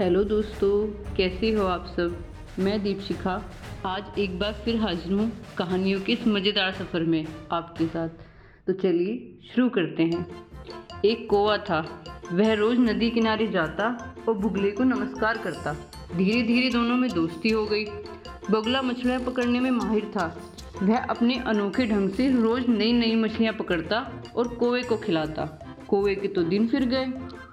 Hello दोस्तों, कैसे हो आप सब? मैं दीपशिखा। आज एक बार फिर हाजिर हूँ कहानियों के इस मज़ेदार सफ़र में आपके साथ। तो चलिए शुरू करते हैं। एक कौवा था। वह रोज़ नदी किनारे जाता और बुगले को नमस्कार करता। धीरे धीरे दोनों में दोस्ती हो गई। बगुला मछलियाँ पकड़ने में माहिर था। वह अपने अनोखे ढंग से रोज़ नई नई मछलियाँ पकड़ता और कौवे को खिलाता। कौवे के तो दिन फिर गए।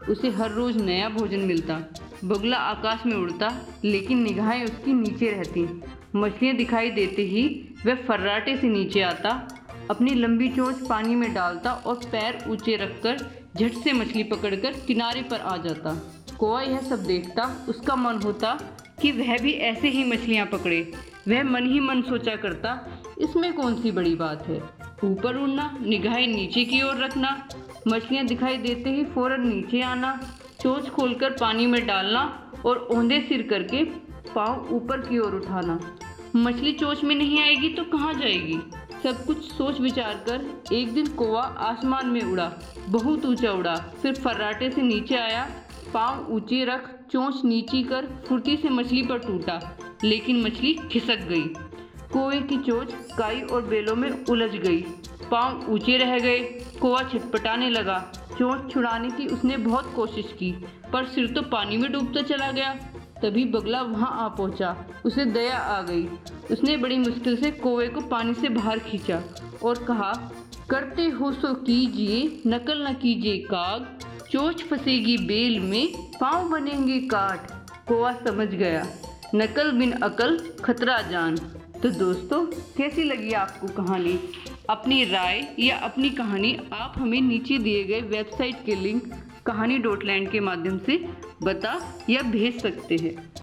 उसे हर रोज़ नया भोजन मिलता। बगुला आकाश में उड़ता, लेकिन निगाहें उसकी नीचे रहती। मछलियाँ दिखाई देते ही वह फर्राटे से नीचे आता, अपनी लंबी चोंच पानी में डालता और पैर ऊँचे रखकर झट से मछली पकड़कर किनारे पर आ जाता। कोआ यह सब देखता, उसका मन होता कि वह भी ऐसे ही मछलियाँ पकड़े। वह मन ही मन सोचा करता, इसमें कौन सी बड़ी बात है? ऊपर उड़ना, निगाहें नीचे की ओर रखना, मछलियाँ दिखाई देते ही फ़ौरन नीचे आना। चोंच खोलकर पानी में डालना और ओंधे सिर करके पाँव ऊपर की ओर उठाना। मछली चोच में नहीं आएगी तो कहाँ जाएगी? सब कुछ सोच विचार कर एक दिन कोवा आसमान में उड़ा, बहुत ऊँचा उड़ा फिर फर्राटे से नीचे आया, पाँव ऊँचे रख, चोंच नीची कर फुर्ती से मछली पर टूटा, लेकिन मछली खिसक गई। कोए की चोच काई और बेलों में उलझ गई, पाँव ऊँचे रह गए, कोवा छटपटाने लगा चोट छुड़ाने की उसने बहुत कोशिश की, पर सिर तो पानी में डूबता चला गया। तभी बगला वहाँ आ पहुँचा। उसे दया आ गई। उसने बड़ी मुश्किल से कोवे को पानी से बाहर खींचा और कहा, करते हो सो कीजिए, नकल न कीजिए काग। चोच फंसेगी बेल में, पाँव बनेंगे काट। कोवा समझ गया। नकल बिन अकल, खतरा जान। तो दोस्तों, कैसी लगी आपको कहानी? अपनी राय या अपनी कहानी आप हमें नीचे दिए गए वेबसाइट के लिंक कहानी डॉट लैंड के माध्यम से बता या भेज सकते हैं।